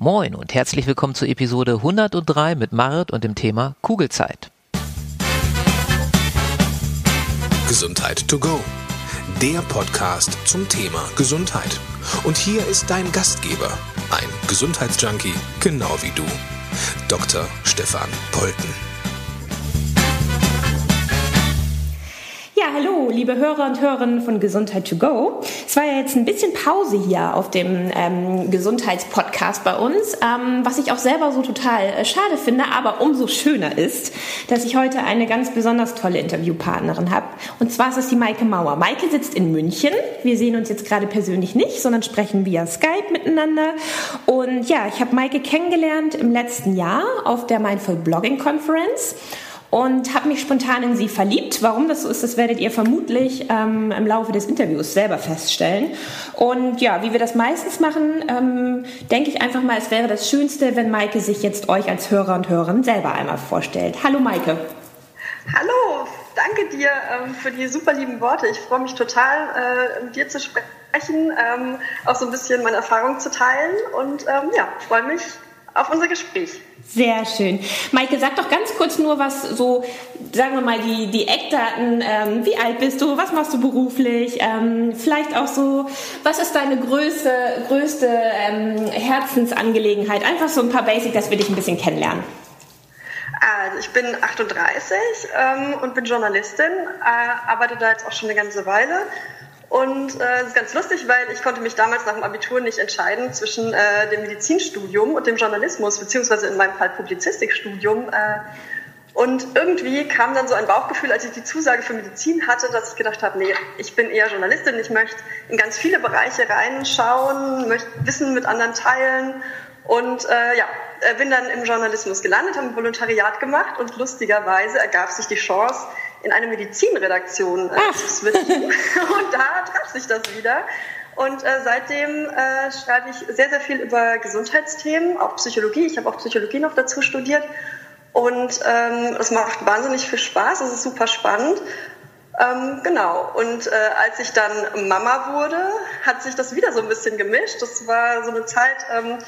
Moin und herzlich willkommen zur Episode 103 mit Marit und dem Thema Kugelzeit. Gesundheit to go. Der Podcast zum Thema Gesundheit. Und hier ist dein Gastgeber, ein Gesundheitsjunkie, genau wie du, Dr. Stefan Polten. Liebe Hörer und Hörerinnen von Gesundheit to go. Es war ja jetzt ein bisschen Pause hier auf dem ähm, Gesundheitspodcast bei uns, ähm, was ich auch selber so total äh, schade finde, aber umso schöner ist, dass ich heute eine ganz besonders tolle Interviewpartnerin habe. Und zwar ist es die Maike Mauer. Maike sitzt in München. Wir sehen uns jetzt gerade persönlich nicht, sondern sprechen via Skype miteinander. Und ja, ich habe Maike kennengelernt im letzten Jahr auf der Mindful Blogging Conference und habe mich spontan in sie verliebt. Warum das so ist, das werdet ihr vermutlich ähm, im Laufe des Interviews selber feststellen. Und ja, wie wir das meistens machen, ähm, denke ich einfach mal, es wäre das Schönste, wenn Maike sich jetzt euch als Hörer und Hörerin selber einmal vorstellt. Hallo Maike. Hallo, danke dir ähm, für die super lieben Worte. Ich freue mich total, äh, mit dir zu sprechen, ähm, auch so ein bisschen meine Erfahrung zu teilen und ähm, ja, freue mich auf unser Gespräch. Sehr schön. Maike, sag doch ganz kurz nur was, so sagen wir mal die, die Eckdaten. Ähm, wie alt bist du? Was machst du beruflich? Ähm, vielleicht auch so, was ist deine größte, größte ähm, Herzensangelegenheit? Einfach so ein paar Basics, dass wir dich ein bisschen kennenlernen. Also ich bin 38 ähm, und bin Journalistin, äh, arbeite da jetzt auch schon eine ganze Weile und äh, ist ganz lustig, weil ich konnte mich damals nach dem Abitur nicht entscheiden zwischen äh, dem Medizinstudium und dem Journalismus, beziehungsweise in meinem Fall Publizistikstudium. Äh, und irgendwie kam dann so ein Bauchgefühl, als ich die Zusage für Medizin hatte, dass ich gedacht habe, nee, ich bin eher Journalistin, ich möchte in ganz viele Bereiche reinschauen, möchte Wissen mit anderen teilen. Und äh, ja, bin dann im Journalismus gelandet, habe ein Volontariat gemacht und lustigerweise ergab sich die Chance, in eine Medizinredaktion äh, zu switchen. Und da traf sich das wieder. Und äh, seitdem äh, schreibe ich sehr, sehr viel über Gesundheitsthemen, auch Psychologie. Ich habe auch Psychologie noch dazu studiert. Und ähm, es macht wahnsinnig viel Spaß, es ist super spannend. Ähm, genau. Und äh, als ich dann Mama wurde, hat sich das wieder so ein bisschen gemischt. Das war so eine Zeit, ähm,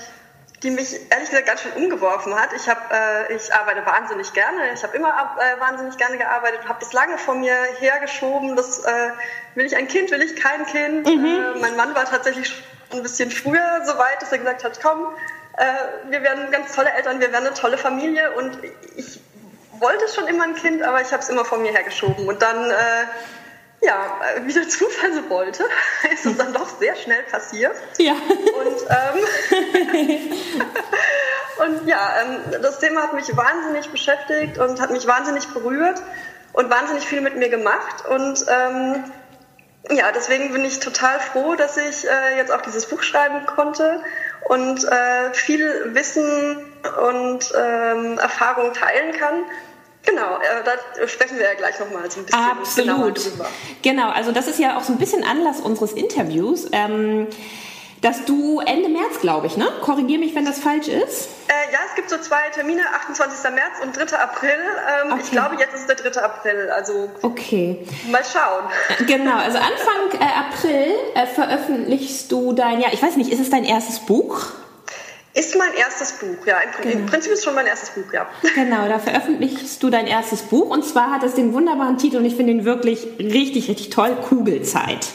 die mich ehrlich gesagt ganz schön umgeworfen hat. Ich, hab, äh, ich arbeite wahnsinnig gerne. Ich habe immer äh, wahnsinnig gerne gearbeitet, habe das lange vor mir hergeschoben. Das, äh, will ich ein Kind, will ich kein Kind? Mhm. Äh, mein Mann war tatsächlich ein bisschen früher so weit, dass er gesagt hat, komm, äh, wir werden ganz tolle Eltern, wir werden eine tolle Familie. Und ich wollte schon immer ein Kind, aber ich habe es immer vor mir hergeschoben. Und dann äh, ja, äh, wie der Zufall so wollte, ist es dann doch sehr schnell passiert. Ja. Und, ähm, und ja, ähm, das Thema hat mich wahnsinnig beschäftigt und hat mich wahnsinnig berührt und wahnsinnig viel mit mir gemacht. Und ähm, ja, deswegen bin ich total froh, dass ich äh, jetzt auch dieses Buch schreiben konnte und äh, viel Wissen und ähm, Erfahrung teilen kann. Genau, äh, da sprechen wir ja gleich nochmal so ein bisschen Absolut. drüber. Genau, also das ist ja auch so ein bisschen Anlass unseres Interviews. Ähm, dass du Ende März, glaube ich, ne? Korrigier mich, wenn das falsch ist. Äh, ja, es gibt so zwei Termine, 28. März und 3. April. Ähm, okay. Ich glaube, jetzt ist es der 3. April, also okay. mal schauen. Äh, genau, also Anfang äh, April äh, veröffentlichst du dein, ja, ich weiß nicht, ist es dein erstes Buch? Ist mein erstes Buch, ja. Im, genau. Im, Prinzip ist schon mein erstes Buch, ja. Genau, da veröffentlichst du dein erstes Buch und zwar hat es den wunderbaren Titel und ich finde ihn wirklich richtig, richtig toll, Kugelzeit.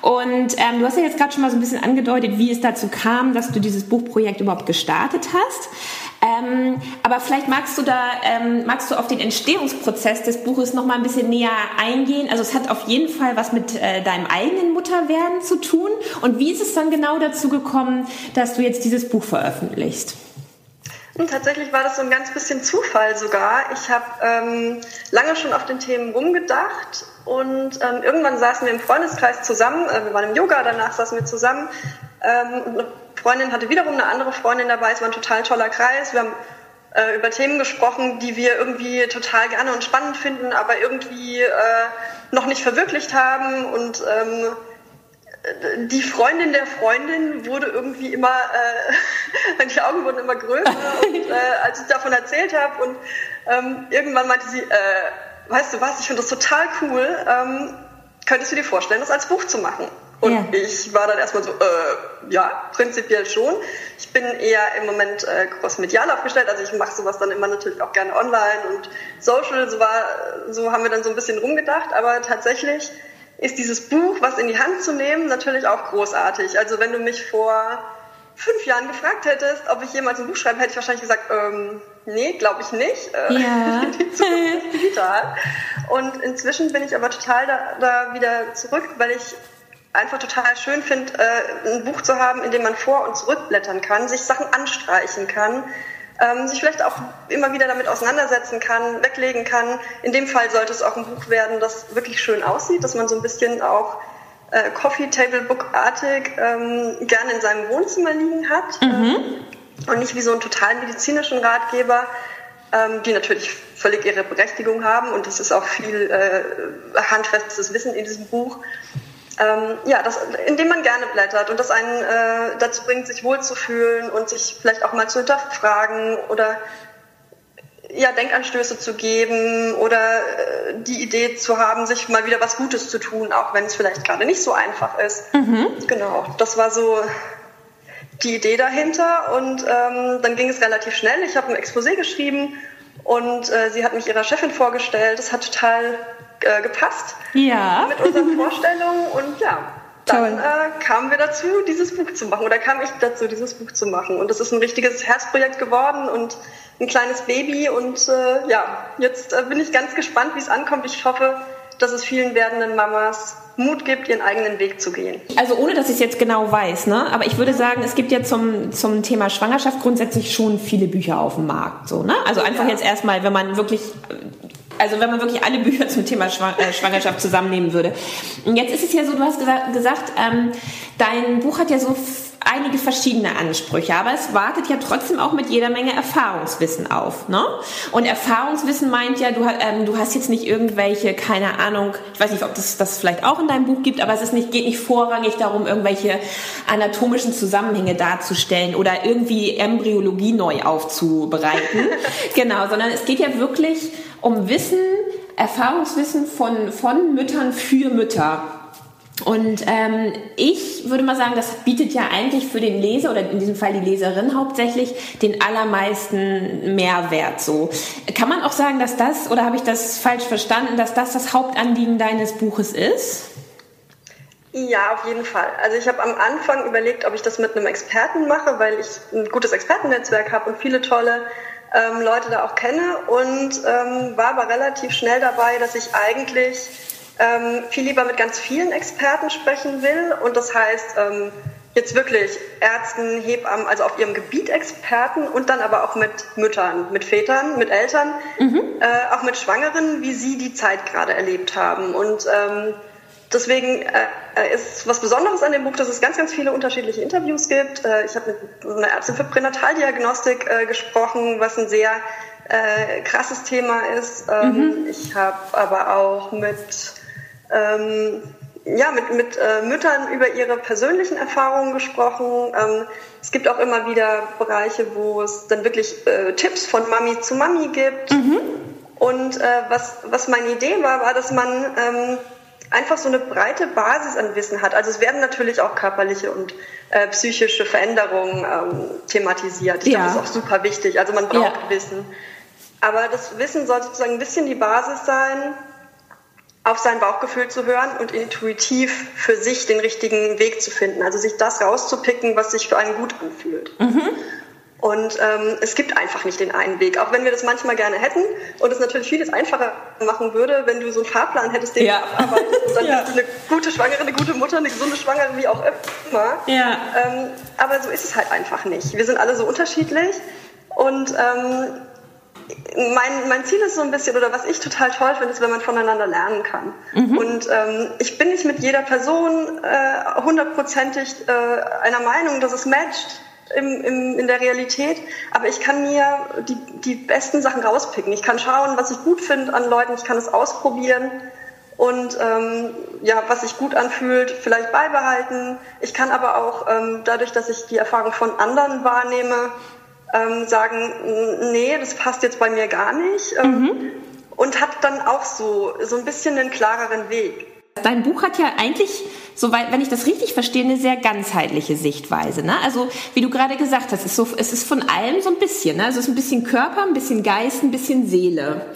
Und ähm, du hast ja jetzt gerade schon mal so ein bisschen angedeutet, wie es dazu kam, dass du dieses Buchprojekt überhaupt gestartet hast. Ähm, aber vielleicht magst du da, ähm, magst du auf den Entstehungsprozess des Buches noch mal ein bisschen näher eingehen. Also es hat auf jeden Fall was mit äh, deinem eigenen Mutterwerden zu tun. Und wie ist es dann genau dazu gekommen, dass du jetzt dieses Buch veröffentlichst? Und tatsächlich war das so ein ganz bisschen Zufall sogar. Ich habe ähm, lange schon auf den Themen rumgedacht und ähm, irgendwann saßen wir im Freundeskreis zusammen. Äh, wir waren im Yoga, danach saßen wir zusammen. Ähm, eine Freundin hatte wiederum eine andere Freundin dabei. Es war ein total toller Kreis. Wir haben äh, über Themen gesprochen, die wir irgendwie total gerne und spannend finden, aber irgendwie äh, noch nicht verwirklicht haben. Und ähm, die Freundin der Freundin wurde irgendwie immer, äh, die Augen wurden immer größer. und äh, als ich davon erzählt habe und ähm, irgendwann meinte sie, äh, weißt du was, ich finde das total cool. Ähm, könntest du dir vorstellen, das als Buch zu machen? Und ja. ich war dann erstmal so, äh, ja, prinzipiell schon. Ich bin eher im Moment äh, crossmedial aufgestellt, also ich mache sowas dann immer natürlich auch gerne online und social, so, war, so haben wir dann so ein bisschen rumgedacht, aber tatsächlich ist dieses Buch, was in die Hand zu nehmen, natürlich auch großartig. Also wenn du mich vor fünf Jahren gefragt hättest, ob ich jemals ein Buch schreibe, hätte ich wahrscheinlich gesagt, ähm, nee, glaube ich nicht. Äh, ja. die Zukunft ist digital. Und inzwischen bin ich aber total da, da wieder zurück, weil ich einfach total schön finde, äh, ein Buch zu haben, in dem man vor- und zurückblättern kann, sich Sachen anstreichen kann, ähm, sich vielleicht auch immer wieder damit auseinandersetzen kann, weglegen kann. In dem Fall sollte es auch ein Buch werden, das wirklich schön aussieht, dass man so ein bisschen auch äh, Coffee Table Book artig ähm, gerne in seinem Wohnzimmer liegen hat mhm. äh, und nicht wie so einen total medizinischen Ratgeber, ähm, die natürlich völlig ihre Berechtigung haben und es ist auch viel äh, handfestes Wissen in diesem Buch ähm, ja, das, indem man gerne blättert und das einen äh, dazu bringt, sich wohlzufühlen und sich vielleicht auch mal zu hinterfragen oder ja, Denkanstöße zu geben oder äh, die Idee zu haben, sich mal wieder was Gutes zu tun, auch wenn es vielleicht gerade nicht so einfach ist. Mhm. Genau, das war so die Idee dahinter und ähm, dann ging es relativ schnell. Ich habe ein Exposé geschrieben und äh, sie hat mich ihrer Chefin vorgestellt. Das hat total äh, gepasst ja. mit unseren Vorstellungen. Und ja, dann äh, kamen wir dazu, dieses Buch zu machen. Oder kam ich dazu, dieses Buch zu machen? Und das ist ein richtiges Herzprojekt geworden und ein kleines Baby. Und äh, ja, jetzt äh, bin ich ganz gespannt, wie es ankommt. Ich hoffe, dass es vielen werdenden Mamas Mut gibt, ihren eigenen Weg zu gehen. Also ohne, dass ich es jetzt genau weiß, ne? aber ich würde sagen, es gibt ja zum, zum Thema Schwangerschaft grundsätzlich schon viele Bücher auf dem Markt. So, ne? Also einfach ja. jetzt erstmal, wenn man wirklich also wenn man wirklich alle Bücher zum Thema äh, Schwangerschaft zusammennehmen würde. Und jetzt ist es ja so, du hast gesagt, ähm, dein Buch hat ja so einige verschiedene Ansprüche, aber es wartet ja trotzdem auch mit jeder Menge Erfahrungswissen auf. Ne? Und Erfahrungswissen meint ja, du, ähm, du hast jetzt nicht irgendwelche, keine Ahnung, ich weiß nicht, ob das das vielleicht auch in deinem Buch gibt, aber es ist nicht, geht nicht vorrangig darum, irgendwelche anatomischen Zusammenhänge darzustellen oder irgendwie Embryologie neu aufzubereiten. genau, sondern es geht ja wirklich um Wissen, Erfahrungswissen von, von Müttern für Mütter. Und ähm, ich würde mal sagen, das bietet ja eigentlich für den Leser oder in diesem Fall die Leserin hauptsächlich den allermeisten Mehrwert. So kann man auch sagen, dass das oder habe ich das falsch verstanden, dass das das Hauptanliegen deines Buches ist? Ja, auf jeden Fall. Also ich habe am Anfang überlegt, ob ich das mit einem Experten mache, weil ich ein gutes Expertennetzwerk habe und viele tolle ähm, Leute da auch kenne und ähm, war aber relativ schnell dabei, dass ich eigentlich ähm, viel lieber mit ganz vielen Experten sprechen will und das heißt ähm, jetzt wirklich Ärzten, Hebammen, also auf ihrem Gebiet Experten und dann aber auch mit Müttern, mit Vätern, mit Eltern, mhm. äh, auch mit Schwangeren, wie sie die Zeit gerade erlebt haben und ähm, Deswegen äh, ist was Besonderes an dem Buch, dass es ganz, ganz viele unterschiedliche Interviews gibt. Äh, ich habe mit einer Ärztin für Pränataldiagnostik äh, gesprochen, was ein sehr äh, krasses Thema ist. Ähm, mhm. Ich habe aber auch mit, ähm, ja, mit, mit äh, Müttern über ihre persönlichen Erfahrungen gesprochen. Ähm, es gibt auch immer wieder Bereiche, wo es dann wirklich äh, Tipps von Mami zu Mami gibt. Mhm. Und äh, was, was meine Idee war, war, dass man ähm, einfach so eine breite Basis an Wissen hat. Also es werden natürlich auch körperliche und äh, psychische Veränderungen ähm, thematisiert. Ich ja. glaube, das ist auch super wichtig. Also man braucht ja. Wissen. Aber das Wissen soll sozusagen ein bisschen die Basis sein, auf sein Bauchgefühl zu hören und intuitiv für sich den richtigen Weg zu finden. Also sich das rauszupicken, was sich für einen gut anfühlt. Mhm. Und ähm, es gibt einfach nicht den einen Weg, auch wenn wir das manchmal gerne hätten und es natürlich vieles einfacher machen würde, wenn du so einen Fahrplan hättest, den ja. du abarbeitest und dann ja. bist du eine gute Schwangere, eine gute Mutter, eine gesunde Schwangere, wie auch immer. Ja. Ähm, aber so ist es halt einfach nicht. Wir sind alle so unterschiedlich und ähm, mein, mein Ziel ist so ein bisschen, oder was ich total toll finde, ist, wenn man voneinander lernen kann. Mhm. Und ähm, ich bin nicht mit jeder Person äh, hundertprozentig äh, einer Meinung, dass es matcht im, im, in der Realität, aber ich kann mir die, die besten Sachen rauspicken. Ich kann schauen, was ich gut finde an Leuten, ich kann es ausprobieren und ähm, ja, was sich gut anfühlt, vielleicht beibehalten. Ich kann aber auch ähm, dadurch, dass ich die Erfahrung von anderen wahrnehme, ähm, sagen, nee, das passt jetzt bei mir gar nicht. Ähm, mhm. Und habe dann auch so, so ein bisschen einen klareren Weg. Dein Buch hat ja eigentlich, soweit, wenn ich das richtig verstehe, eine sehr ganzheitliche Sichtweise. Ne? Also wie du gerade gesagt hast, ist so, es ist von allem so ein bisschen. Ne? Also es ist ein bisschen Körper, ein bisschen Geist, ein bisschen Seele.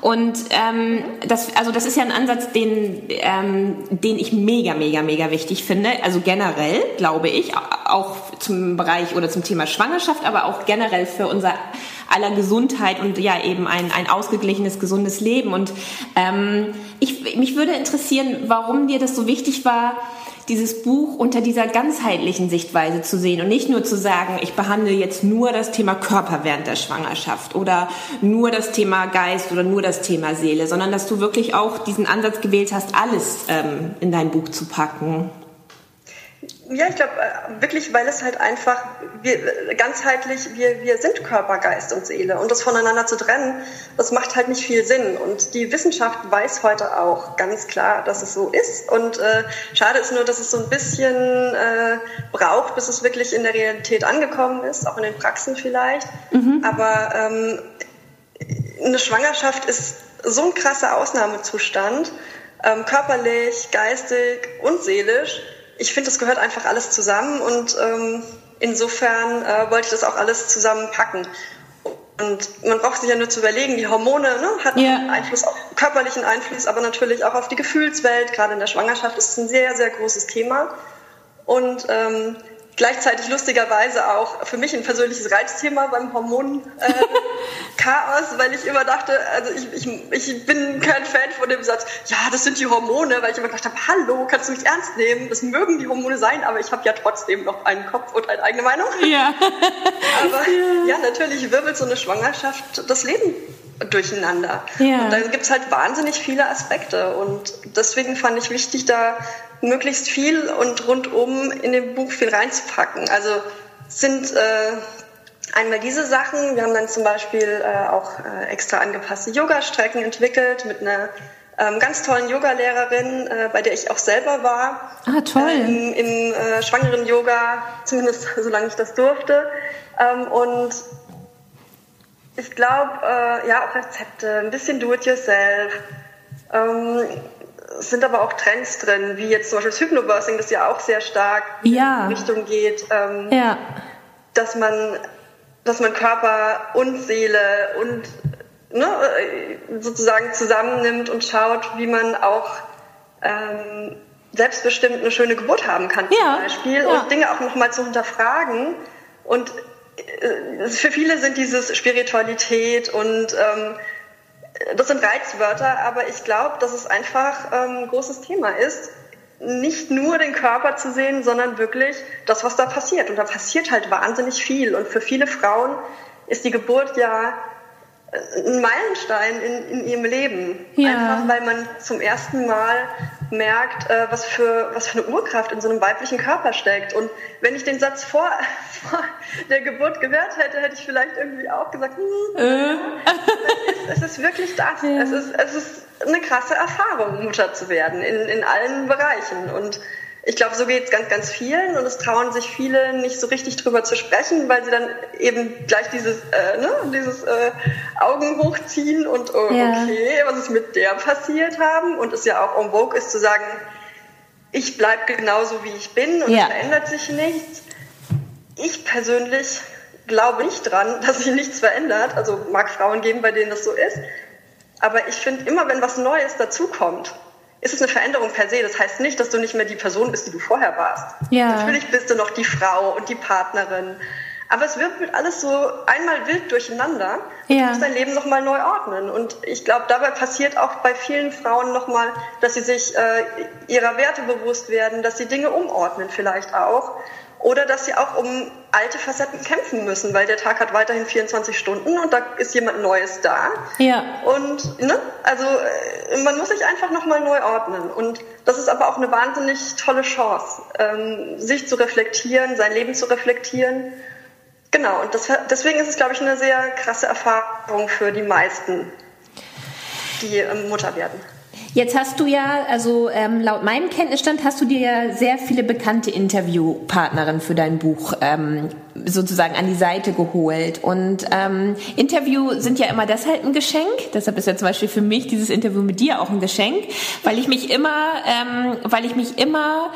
Und ähm, das, also das ist ja ein Ansatz, den, ähm, den ich mega, mega, mega wichtig finde. Also generell, glaube ich, auch zum Bereich oder zum Thema Schwangerschaft, aber auch generell für unser aller Gesundheit und ja eben ein, ein ausgeglichenes, gesundes Leben. Und ähm, ich, mich würde interessieren, warum dir das so wichtig war, dieses Buch unter dieser ganzheitlichen Sichtweise zu sehen und nicht nur zu sagen, ich behandle jetzt nur das Thema Körper während der Schwangerschaft oder nur das Thema Geist oder nur das Thema Seele, sondern dass du wirklich auch diesen Ansatz gewählt hast, alles ähm, in dein Buch zu packen. Ja, ich glaube äh, wirklich, weil es halt einfach wir, ganzheitlich, wir, wir sind Körper, Geist und Seele. Und das voneinander zu trennen, das macht halt nicht viel Sinn. Und die Wissenschaft weiß heute auch ganz klar, dass es so ist. Und äh, schade ist nur, dass es so ein bisschen äh, braucht, bis es wirklich in der Realität angekommen ist, auch in den Praxen vielleicht, mhm. aber ähm, eine Schwangerschaft ist so ein krasser Ausnahmezustand, ähm, körperlich, geistig und seelisch, ich finde, das gehört einfach alles zusammen und ähm, insofern äh, wollte ich das auch alles zusammenpacken. Und man braucht sich ja nur zu überlegen, die Hormone ne, hatten yeah. Einfluss auf körperlichen Einfluss, aber natürlich auch auf die Gefühlswelt. Gerade in der Schwangerschaft ist es ein sehr, sehr großes Thema. Und ähm, gleichzeitig lustigerweise auch für mich ein persönliches Reizthema beim Hormonchaos, äh, weil ich immer dachte, also ich, ich, ich bin kein Fan von dem Satz, ja, das sind die Hormone, weil ich immer gedacht habe, hallo, kannst du mich ernst nehmen? Das mögen die Hormone sein, aber ich habe ja trotzdem noch einen Kopf und eine eigene Meinung. Ja. aber ja, natürlich wirbelt so eine Schwangerschaft das Leben durcheinander. Ja. Und da gibt es halt wahnsinnig viele Aspekte. Und deswegen fand ich wichtig, da möglichst viel und rundum in dem Buch viel reinzupacken. Also sind äh, einmal diese Sachen. Wir haben dann zum Beispiel äh, auch äh, extra angepasste Yoga-Strecken entwickelt mit einer ähm, ganz tollen Yogalehrerin, äh, bei der ich auch selber war. Ah, toll. Ähm, Im äh, schwangeren Yoga, zumindest solange ich das durfte. Ähm, und ich glaube, äh, ja, auch Rezepte, ein bisschen do-it-yourself. Ähm, es sind aber auch Trends drin, wie jetzt zum Beispiel das Hypnobirthing, das ja auch sehr stark ja. in die Richtung geht, ähm, ja. dass man dass man Körper und Seele und ne, sozusagen zusammennimmt und schaut, wie man auch ähm, selbstbestimmt eine schöne Geburt haben kann zum ja. Beispiel ja. und Dinge auch nochmal zu hinterfragen und äh, für viele sind dieses Spiritualität und ähm, das sind Reizwörter, aber ich glaube, dass es einfach ähm, ein großes Thema ist, nicht nur den Körper zu sehen, sondern wirklich das, was da passiert. Und da passiert halt wahnsinnig viel. Und für viele Frauen ist die Geburt ja ein Meilenstein in, in ihrem Leben. Ja. Einfach weil man zum ersten Mal merkt, äh, was, für, was für eine Urkraft in so einem weiblichen Körper steckt. Und wenn ich den Satz vor, vor der Geburt gehört hätte, hätte ich vielleicht irgendwie auch gesagt, hm, äh. es, es, ist wirklich das. Ja. Es, ist, es ist eine krasse Erfahrung, Mutter zu werden in, in allen Bereichen. Und ich glaube, so geht es ganz, ganz vielen und es trauen sich viele nicht so richtig drüber zu sprechen, weil sie dann eben gleich dieses, äh, ne, dieses äh, Augen hochziehen und oh, ja. okay, was ist mit der passiert haben und es ja auch en vogue ist zu sagen, ich bleibe genauso wie ich bin und ja. es verändert sich nichts. Ich persönlich glaube nicht dran, dass sich nichts verändert. Also mag Frauen geben, bei denen das so ist. Aber ich finde immer, wenn was Neues dazukommt, ist es eine Veränderung per se. Das heißt nicht, dass du nicht mehr die Person bist, die du vorher warst. Ja. Natürlich bist du noch die Frau und die Partnerin. Aber es wird mit alles so einmal wild durcheinander. Und ja. Du musst dein Leben nochmal neu ordnen. Und ich glaube, dabei passiert auch bei vielen Frauen nochmal, dass sie sich äh, ihrer Werte bewusst werden, dass sie Dinge umordnen vielleicht auch. Oder dass sie auch um alte Facetten kämpfen müssen, weil der Tag hat weiterhin 24 Stunden und da ist jemand Neues da. Ja. Und ne, also äh, man muss sich einfach nochmal neu ordnen. Und das ist aber auch eine wahnsinnig tolle Chance, ähm, sich zu reflektieren, sein Leben zu reflektieren. Genau, und das, deswegen ist es, glaube ich, eine sehr krasse Erfahrung für die meisten, die ähm, Mutter werden. Jetzt hast du ja, also ähm, laut meinem Kenntnisstand hast du dir ja sehr viele bekannte Interviewpartnerinnen für dein Buch ähm, sozusagen an die Seite geholt. Und ähm, Interview sind ja immer deshalb ein Geschenk. Deshalb ist ja zum Beispiel für mich dieses Interview mit dir auch ein Geschenk, weil ich mich immer, ähm, weil ich mich immer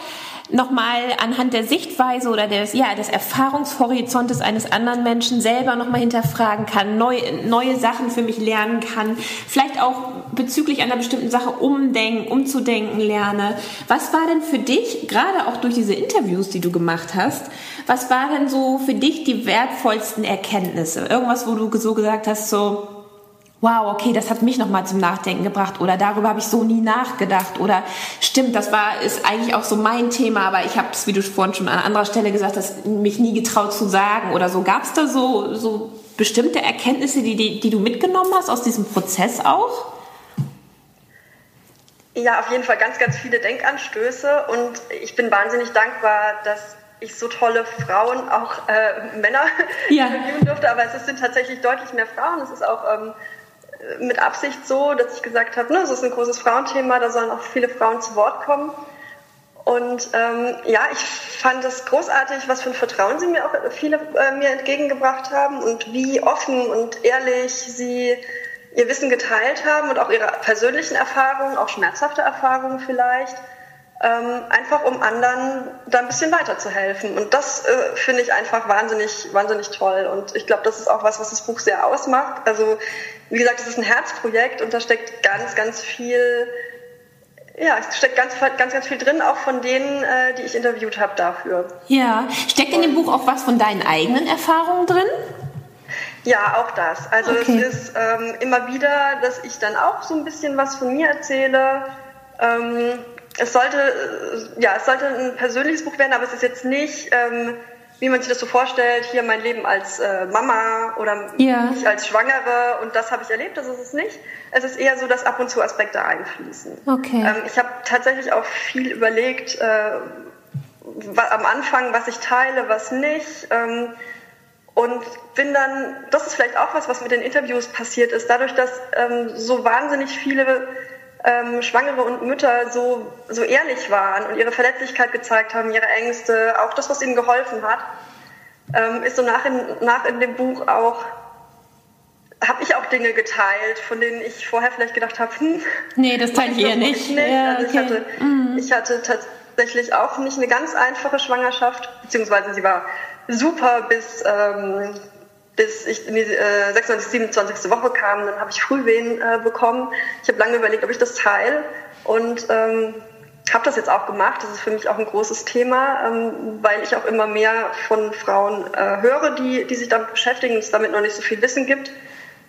nochmal anhand der Sichtweise oder des, ja, des Erfahrungshorizontes eines anderen Menschen selber nochmal hinterfragen kann, neu, neue Sachen für mich lernen kann, vielleicht auch bezüglich einer bestimmten Sache umdenken, umzudenken lerne. Was war denn für dich, gerade auch durch diese Interviews, die du gemacht hast, was war denn so für dich die wertvollsten Erkenntnisse? Irgendwas, wo du so gesagt hast, so, wow, okay, das hat mich nochmal zum Nachdenken gebracht oder darüber habe ich so nie nachgedacht oder stimmt, das war ist eigentlich auch so mein Thema, aber ich habe es, wie du vorhin schon an anderer Stelle gesagt hast, mich nie getraut zu sagen oder so. Gab es da so, so bestimmte Erkenntnisse, die, die, die du mitgenommen hast aus diesem Prozess auch? Ja, auf jeden Fall ganz, ganz viele Denkanstöße und ich bin wahnsinnig dankbar, dass ich so tolle Frauen, auch äh, Männer ja. interviewen durfte, aber es sind tatsächlich deutlich mehr Frauen. Es ist auch ähm, mit Absicht so, dass ich gesagt habe, ne, es ist ein großes Frauenthema, da sollen auch viele Frauen zu Wort kommen. Und ähm, ja, ich fand es großartig, was für ein Vertrauen sie mir auch viele äh, mir entgegengebracht haben und wie offen und ehrlich sie ihr Wissen geteilt haben und auch ihre persönlichen Erfahrungen, auch schmerzhafte Erfahrungen vielleicht, ähm, einfach um anderen da ein bisschen weiterzuhelfen. Und das äh, finde ich einfach wahnsinnig, wahnsinnig toll. Und ich glaube, das ist auch was, was das Buch sehr ausmacht. Also wie gesagt, es ist ein Herzprojekt und da steckt ganz, ganz viel, ja, es steckt ganz, ganz, ganz viel drin, auch von denen, äh, die ich interviewt habe dafür. Ja, steckt in dem Buch auch was von deinen eigenen Erfahrungen drin? Ja, auch das. Also okay. es ist ähm, immer wieder, dass ich dann auch so ein bisschen was von mir erzähle. Ähm, es sollte, äh, ja, es sollte ein persönliches Buch werden, aber es ist jetzt nicht ähm, wie man sich das so vorstellt, hier mein Leben als äh, Mama oder ja. ich als Schwangere und das habe ich erlebt, das ist es nicht. Es ist eher so, dass ab und zu Aspekte einfließen. Okay. Ähm, ich habe tatsächlich auch viel überlegt, äh, am Anfang, was ich teile, was nicht. Ähm, und bin dann, das ist vielleicht auch was, was mit den Interviews passiert ist, dadurch, dass ähm, so wahnsinnig viele ähm, Schwangere und Mütter so, so ehrlich waren und ihre Verletzlichkeit gezeigt haben, ihre Ängste, auch das, was ihnen geholfen hat, ähm, ist so nach in, nach in dem Buch auch, habe ich auch Dinge geteilt, von denen ich vorher vielleicht gedacht habe, hm, nee, das teile ich eher nicht. nicht. Ja, also okay. ich, hatte, mhm. ich hatte tatsächlich auch nicht eine ganz einfache Schwangerschaft, beziehungsweise sie war super bis ähm, bis ich in die äh, 26, 27. Woche kam, dann habe ich Frühwehen äh, bekommen. Ich habe lange überlegt, ob ich das teile und ähm, habe das jetzt auch gemacht. Das ist für mich auch ein großes Thema, ähm, weil ich auch immer mehr von Frauen äh, höre, die, die sich damit beschäftigen und es damit noch nicht so viel Wissen gibt.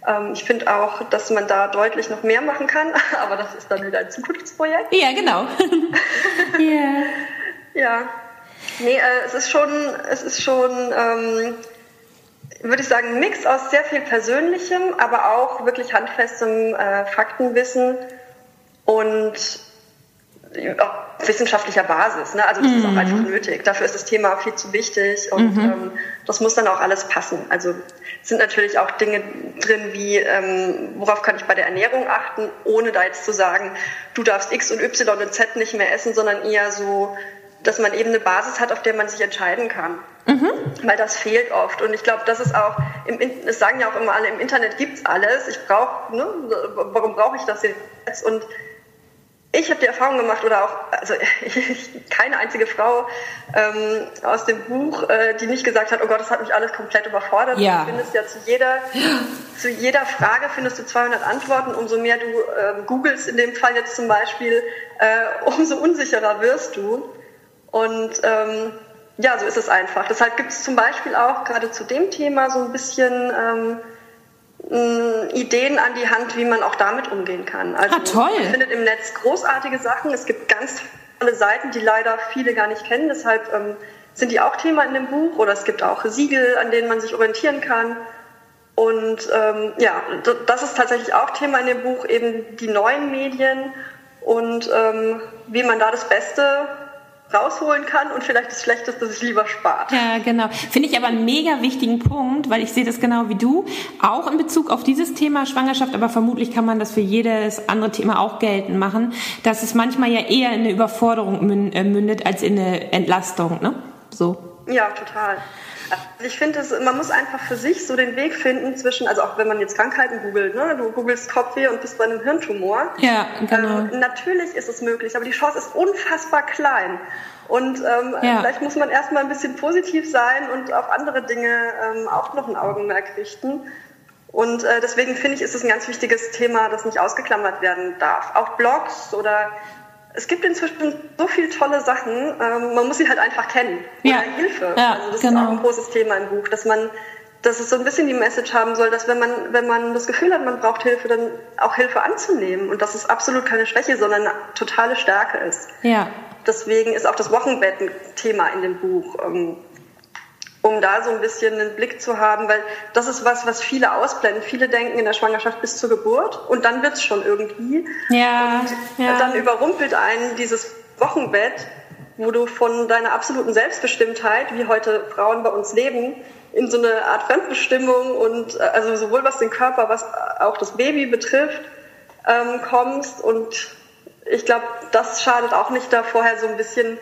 Ähm, ich finde auch, dass man da deutlich noch mehr machen kann, aber das ist dann wieder ein Zukunftsprojekt. Ja, genau. yeah. Ja. Nee, äh, es ist schon, es ist schon ähm, würde ich sagen, Mix aus sehr viel Persönlichem, aber auch wirklich handfestem äh, Faktenwissen und auch wissenschaftlicher Basis. Ne? Also das mhm. ist auch mhm. einfach nötig. Dafür ist das Thema viel zu wichtig und mhm. ähm, das muss dann auch alles passen. Also es sind natürlich auch Dinge drin wie, ähm, worauf kann ich bei der Ernährung achten, ohne da jetzt zu sagen, du darfst X und Y und Z nicht mehr essen, sondern eher so, dass man eben eine Basis hat, auf der man sich entscheiden kann. Mhm. Weil das fehlt oft. Und ich glaube, das ist auch, im, das sagen ja auch immer alle, im Internet gibt's alles. Ich brauche, ne, warum brauche ich das jetzt? Und ich habe die Erfahrung gemacht, oder auch, also ich, keine einzige Frau ähm, aus dem Buch, äh, die nicht gesagt hat, oh Gott, das hat mich alles komplett überfordert. Ja. Du findest ja zu jeder, zu jeder Frage findest du 200 Antworten. Umso mehr du äh, googelst, in dem Fall jetzt zum Beispiel, äh, umso unsicherer wirst du. Und ähm, ja, so ist es einfach. Deshalb gibt es zum Beispiel auch gerade zu dem Thema so ein bisschen ähm, Ideen an die Hand, wie man auch damit umgehen kann. Also ah, toll. man findet im Netz großartige Sachen. Es gibt ganz tolle Seiten, die leider viele gar nicht kennen. Deshalb ähm, sind die auch Thema in dem Buch. Oder es gibt auch Siegel, an denen man sich orientieren kann. Und ähm, ja, das ist tatsächlich auch Thema in dem Buch, eben die neuen Medien und ähm, wie man da das Beste rausholen kann und vielleicht das Schlechteste sich lieber spart. Ja, genau. Finde ich aber einen mega wichtigen Punkt, weil ich sehe das genau wie du, auch in Bezug auf dieses Thema Schwangerschaft, aber vermutlich kann man das für jedes andere Thema auch geltend machen, dass es manchmal ja eher in eine Überforderung äh, mündet als in eine Entlastung, ne? So. Ja, total. Ich finde, man muss einfach für sich so den Weg finden zwischen, also auch wenn man jetzt Krankheiten googelt, ne? du googelst Kopfweh und bist bei einem Hirntumor. Ja, genau. Ähm, natürlich ist es möglich, aber die Chance ist unfassbar klein. Und ähm, ja. vielleicht muss man erstmal ein bisschen positiv sein und auf andere Dinge ähm, auch noch ein Augenmerk richten. Und äh, deswegen finde ich, ist es ein ganz wichtiges Thema, das nicht ausgeklammert werden darf. Auch Blogs oder es gibt inzwischen so viele tolle Sachen, ähm, man muss sie halt einfach kennen. Oder ja. Hilfe. Ja, also das genau. ist auch ein großes Thema im Buch, dass man, dass es so ein bisschen die Message haben soll, dass wenn man, wenn man das Gefühl hat, man braucht Hilfe, dann auch Hilfe anzunehmen und dass es absolut keine Schwäche, sondern eine totale Stärke ist. Ja. Deswegen ist auch das Wochenbett ein Thema in dem Buch. Ähm, um da so ein bisschen einen Blick zu haben, weil das ist was, was viele ausblenden. Viele denken in der Schwangerschaft bis zur Geburt und dann wird's schon irgendwie. Ja, und ja. dann überrumpelt einen dieses Wochenbett, wo du von deiner absoluten Selbstbestimmtheit, wie heute Frauen bei uns leben, in so eine Art Fremdbestimmung und äh, also sowohl was den Körper, was auch das Baby betrifft, ähm, kommst. Und ich glaube, das schadet auch nicht da vorher so ein bisschen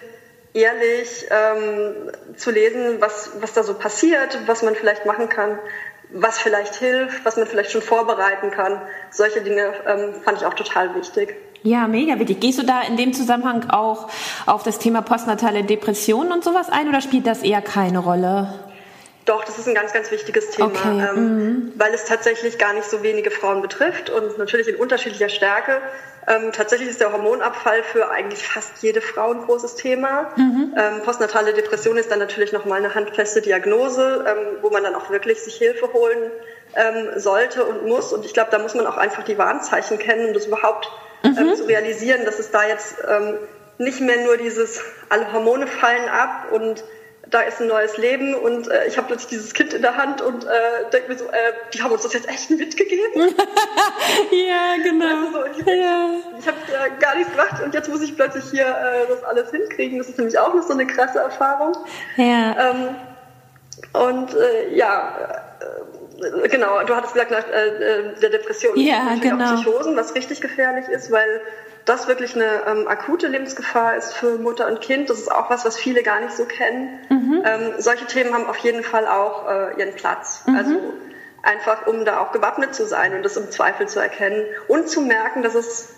ehrlich ähm, zu lesen, was, was da so passiert, was man vielleicht machen kann, was vielleicht hilft, was man vielleicht schon vorbereiten kann. Solche Dinge ähm, fand ich auch total wichtig. Ja, mega wichtig. Gehst du da in dem Zusammenhang auch auf das Thema postnatale Depressionen und sowas ein oder spielt das eher keine Rolle? Doch, das ist ein ganz, ganz wichtiges Thema, okay. ähm, mhm. weil es tatsächlich gar nicht so wenige Frauen betrifft und natürlich in unterschiedlicher Stärke. Ähm, tatsächlich ist der Hormonabfall für eigentlich fast jede Frau ein großes Thema. Mhm. Ähm, postnatale Depression ist dann natürlich nochmal eine handfeste Diagnose, ähm, wo man dann auch wirklich sich Hilfe holen ähm, sollte und muss. Und ich glaube, da muss man auch einfach die Warnzeichen kennen, um das überhaupt ähm, mhm. zu realisieren, dass es da jetzt nicht mehr nur dieses, alle Hormone fallen ab und da ist ein neues Leben und äh, ich habe plötzlich dieses Kind in der Hand und äh, denke mir so, äh, die haben uns das jetzt echt mitgegeben. ja, genau. Also so, ich ja. ich habe ja gar nichts gemacht und jetzt muss ich plötzlich hier äh, das alles hinkriegen. Das ist nämlich auch noch so eine krasse Erfahrung. Ja. Ähm, und äh, ja, äh, genau, du hattest gesagt, nach äh, der Depression ja, genau. auch Psychosen, was richtig gefährlich ist, weil das wirklich eine ähm, akute Lebensgefahr ist für Mutter und Kind. Das ist auch was, was viele gar nicht so kennen. Mhm. Ähm, solche Themen haben auf jeden Fall auch äh, ihren Platz. Mhm. Also einfach, um da auch gewappnet zu sein und das im Zweifel zu erkennen und zu merken, dass es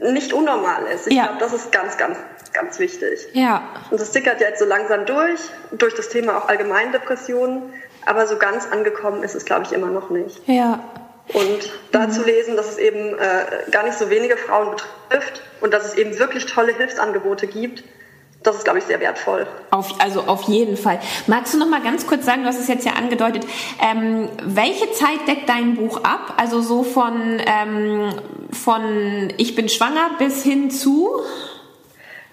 nicht unnormal ist. Ich ja. glaube, das ist ganz, ganz, ganz wichtig. Ja. Und das tickert jetzt so langsam durch, durch das Thema auch Allgemeindepressionen. Aber so ganz angekommen ist es, glaube ich, immer noch nicht. Ja. Und da mhm. zu lesen, dass es eben äh, gar nicht so wenige Frauen betrifft und dass es eben wirklich tolle Hilfsangebote gibt, das ist, glaube ich, sehr wertvoll. Auf, also auf jeden Fall. Magst du noch mal ganz kurz sagen, du hast es jetzt ja angedeutet, ähm, welche Zeit deckt dein Buch ab? Also so von, ähm, von ich bin schwanger bis hin zu?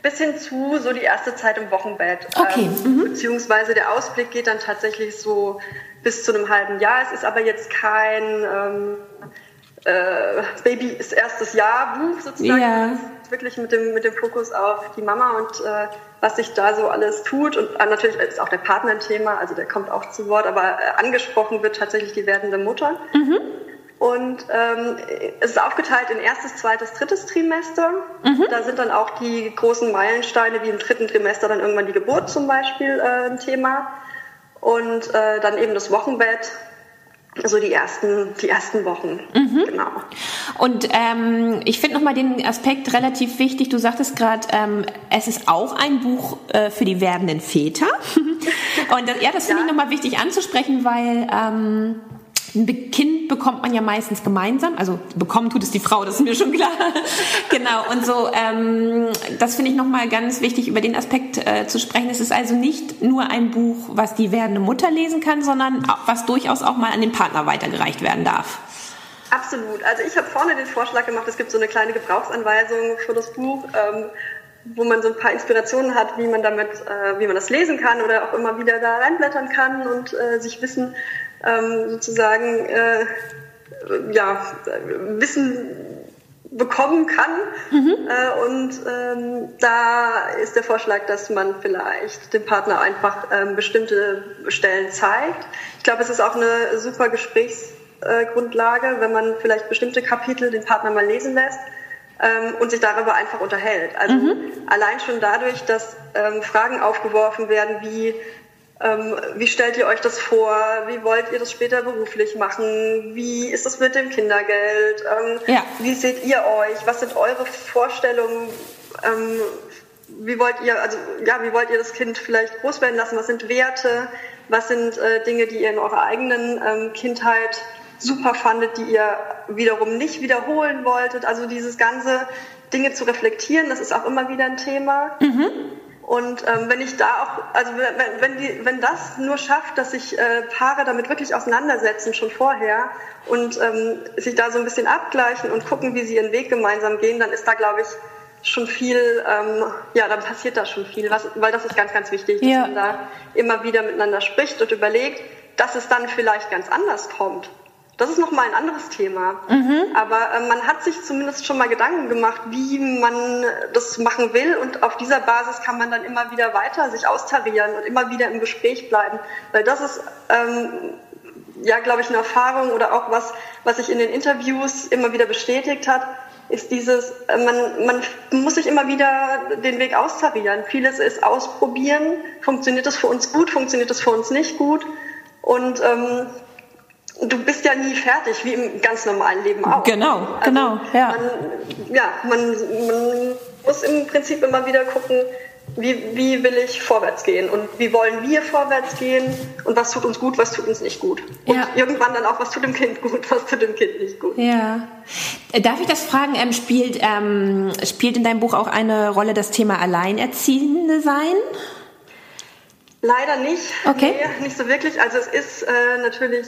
Bis hin zu so die erste Zeit im Wochenbett. Okay. Ähm, mhm. Beziehungsweise der Ausblick geht dann tatsächlich so bis zu einem halben Jahr. Es ist aber jetzt kein ähm, äh, Babys erstes Jahr Buch sozusagen. Ja. Wirklich mit dem, mit dem Fokus auf die Mama und äh, was sich da so alles tut. Und äh, natürlich ist auch der Partner ein Thema, also der kommt auch zu Wort, aber äh, angesprochen wird tatsächlich die werdende Mutter. Mhm. Und ähm, es ist aufgeteilt in erstes, zweites, drittes Trimester. Mhm. Da sind dann auch die großen Meilensteine, wie im dritten Trimester dann irgendwann die Geburt zum Beispiel äh, ein Thema und äh, dann eben das Wochenbett so die ersten, die ersten Wochen. Mhm. Genau. Und ähm, ich finde nochmal den Aspekt relativ wichtig. Du sagtest gerade, ähm, es ist auch ein Buch äh, für die werdenden Väter. Und das, ja, das finde ja. ich nochmal wichtig anzusprechen, weil ähm, ein Kind bekommt man ja meistens gemeinsam, also bekommen tut es die Frau, das ist mir schon klar. genau, und so, ähm, das finde ich nochmal ganz wichtig, über den Aspekt äh, zu sprechen. Es ist also nicht nur ein Buch, was die werdende Mutter lesen kann, sondern was durchaus auch mal an den Partner weitergereicht werden darf. Absolut. Also ich habe vorne den Vorschlag gemacht, es gibt so eine kleine Gebrauchsanweisung für das Buch. Ähm, wo man so ein paar Inspirationen hat, wie man damit, äh, wie man das lesen kann oder auch immer wieder da reinblättern kann und äh, sich Wissen ähm, sozusagen äh, ja, Wissen bekommen kann. Mhm. Äh, und ähm, da ist der Vorschlag, dass man vielleicht dem Partner einfach ähm, bestimmte Stellen zeigt. Ich glaube, es ist auch eine super Gesprächsgrundlage, wenn man vielleicht bestimmte Kapitel den Partner mal lesen lässt ähm, und sich darüber einfach unterhält. Also mhm. allein schon dadurch, dass ähm, Fragen aufgeworfen werden wie ähm, wie stellt ihr euch das vor? Wie wollt ihr das später beruflich machen? Wie ist das mit dem Kindergeld? Ähm, ja. Wie seht ihr euch? Was sind eure Vorstellungen? Ähm, wie wollt ihr, also ja, wie wollt ihr das Kind vielleicht groß werden lassen? Was sind Werte? Was sind äh, Dinge, die ihr in eurer eigenen ähm, Kindheit super fandet, die ihr wiederum nicht wiederholen wolltet? Also dieses ganze Dinge zu reflektieren, das ist auch immer wieder ein Thema. Mhm. Und ähm, wenn ich da auch, also wenn, wenn, die, wenn das nur schafft, dass sich äh, Paare damit wirklich auseinandersetzen schon vorher und ähm, sich da so ein bisschen abgleichen und gucken, wie sie ihren Weg gemeinsam gehen, dann ist da, glaube ich, schon viel, ähm, ja, dann passiert da schon viel, was, weil das ist ganz, ganz wichtig, dass ja. man da immer wieder miteinander spricht und überlegt, dass es dann vielleicht ganz anders kommt. Das ist nochmal ein anderes Thema. Mhm. Aber äh, man hat sich zumindest schon mal Gedanken gemacht, wie man das machen will. Und auf dieser Basis kann man dann immer wieder weiter sich austarieren und immer wieder im Gespräch bleiben. Weil das ist, ähm, ja, glaube ich, eine Erfahrung oder auch was, was sich in den Interviews immer wieder bestätigt hat, ist dieses, äh, man, man muss sich immer wieder den Weg austarieren. Vieles ist ausprobieren. Funktioniert das für uns gut? Funktioniert das für uns nicht gut? Und ähm, du bist ja nie fertig, wie im ganz normalen Leben auch. Genau, also genau, ja. Man, ja, man, man muss im Prinzip immer wieder gucken, wie, wie will ich vorwärts gehen und wie wollen wir vorwärts gehen und was tut uns gut, was tut uns nicht gut. Und ja. irgendwann dann auch, was tut dem Kind gut, was tut dem Kind nicht gut. Ja. Darf ich das fragen, ähm, spielt, ähm, spielt in deinem Buch auch eine Rolle das Thema Alleinerziehende sein? Leider nicht. Okay. Nee, nicht so wirklich. Also es ist äh, natürlich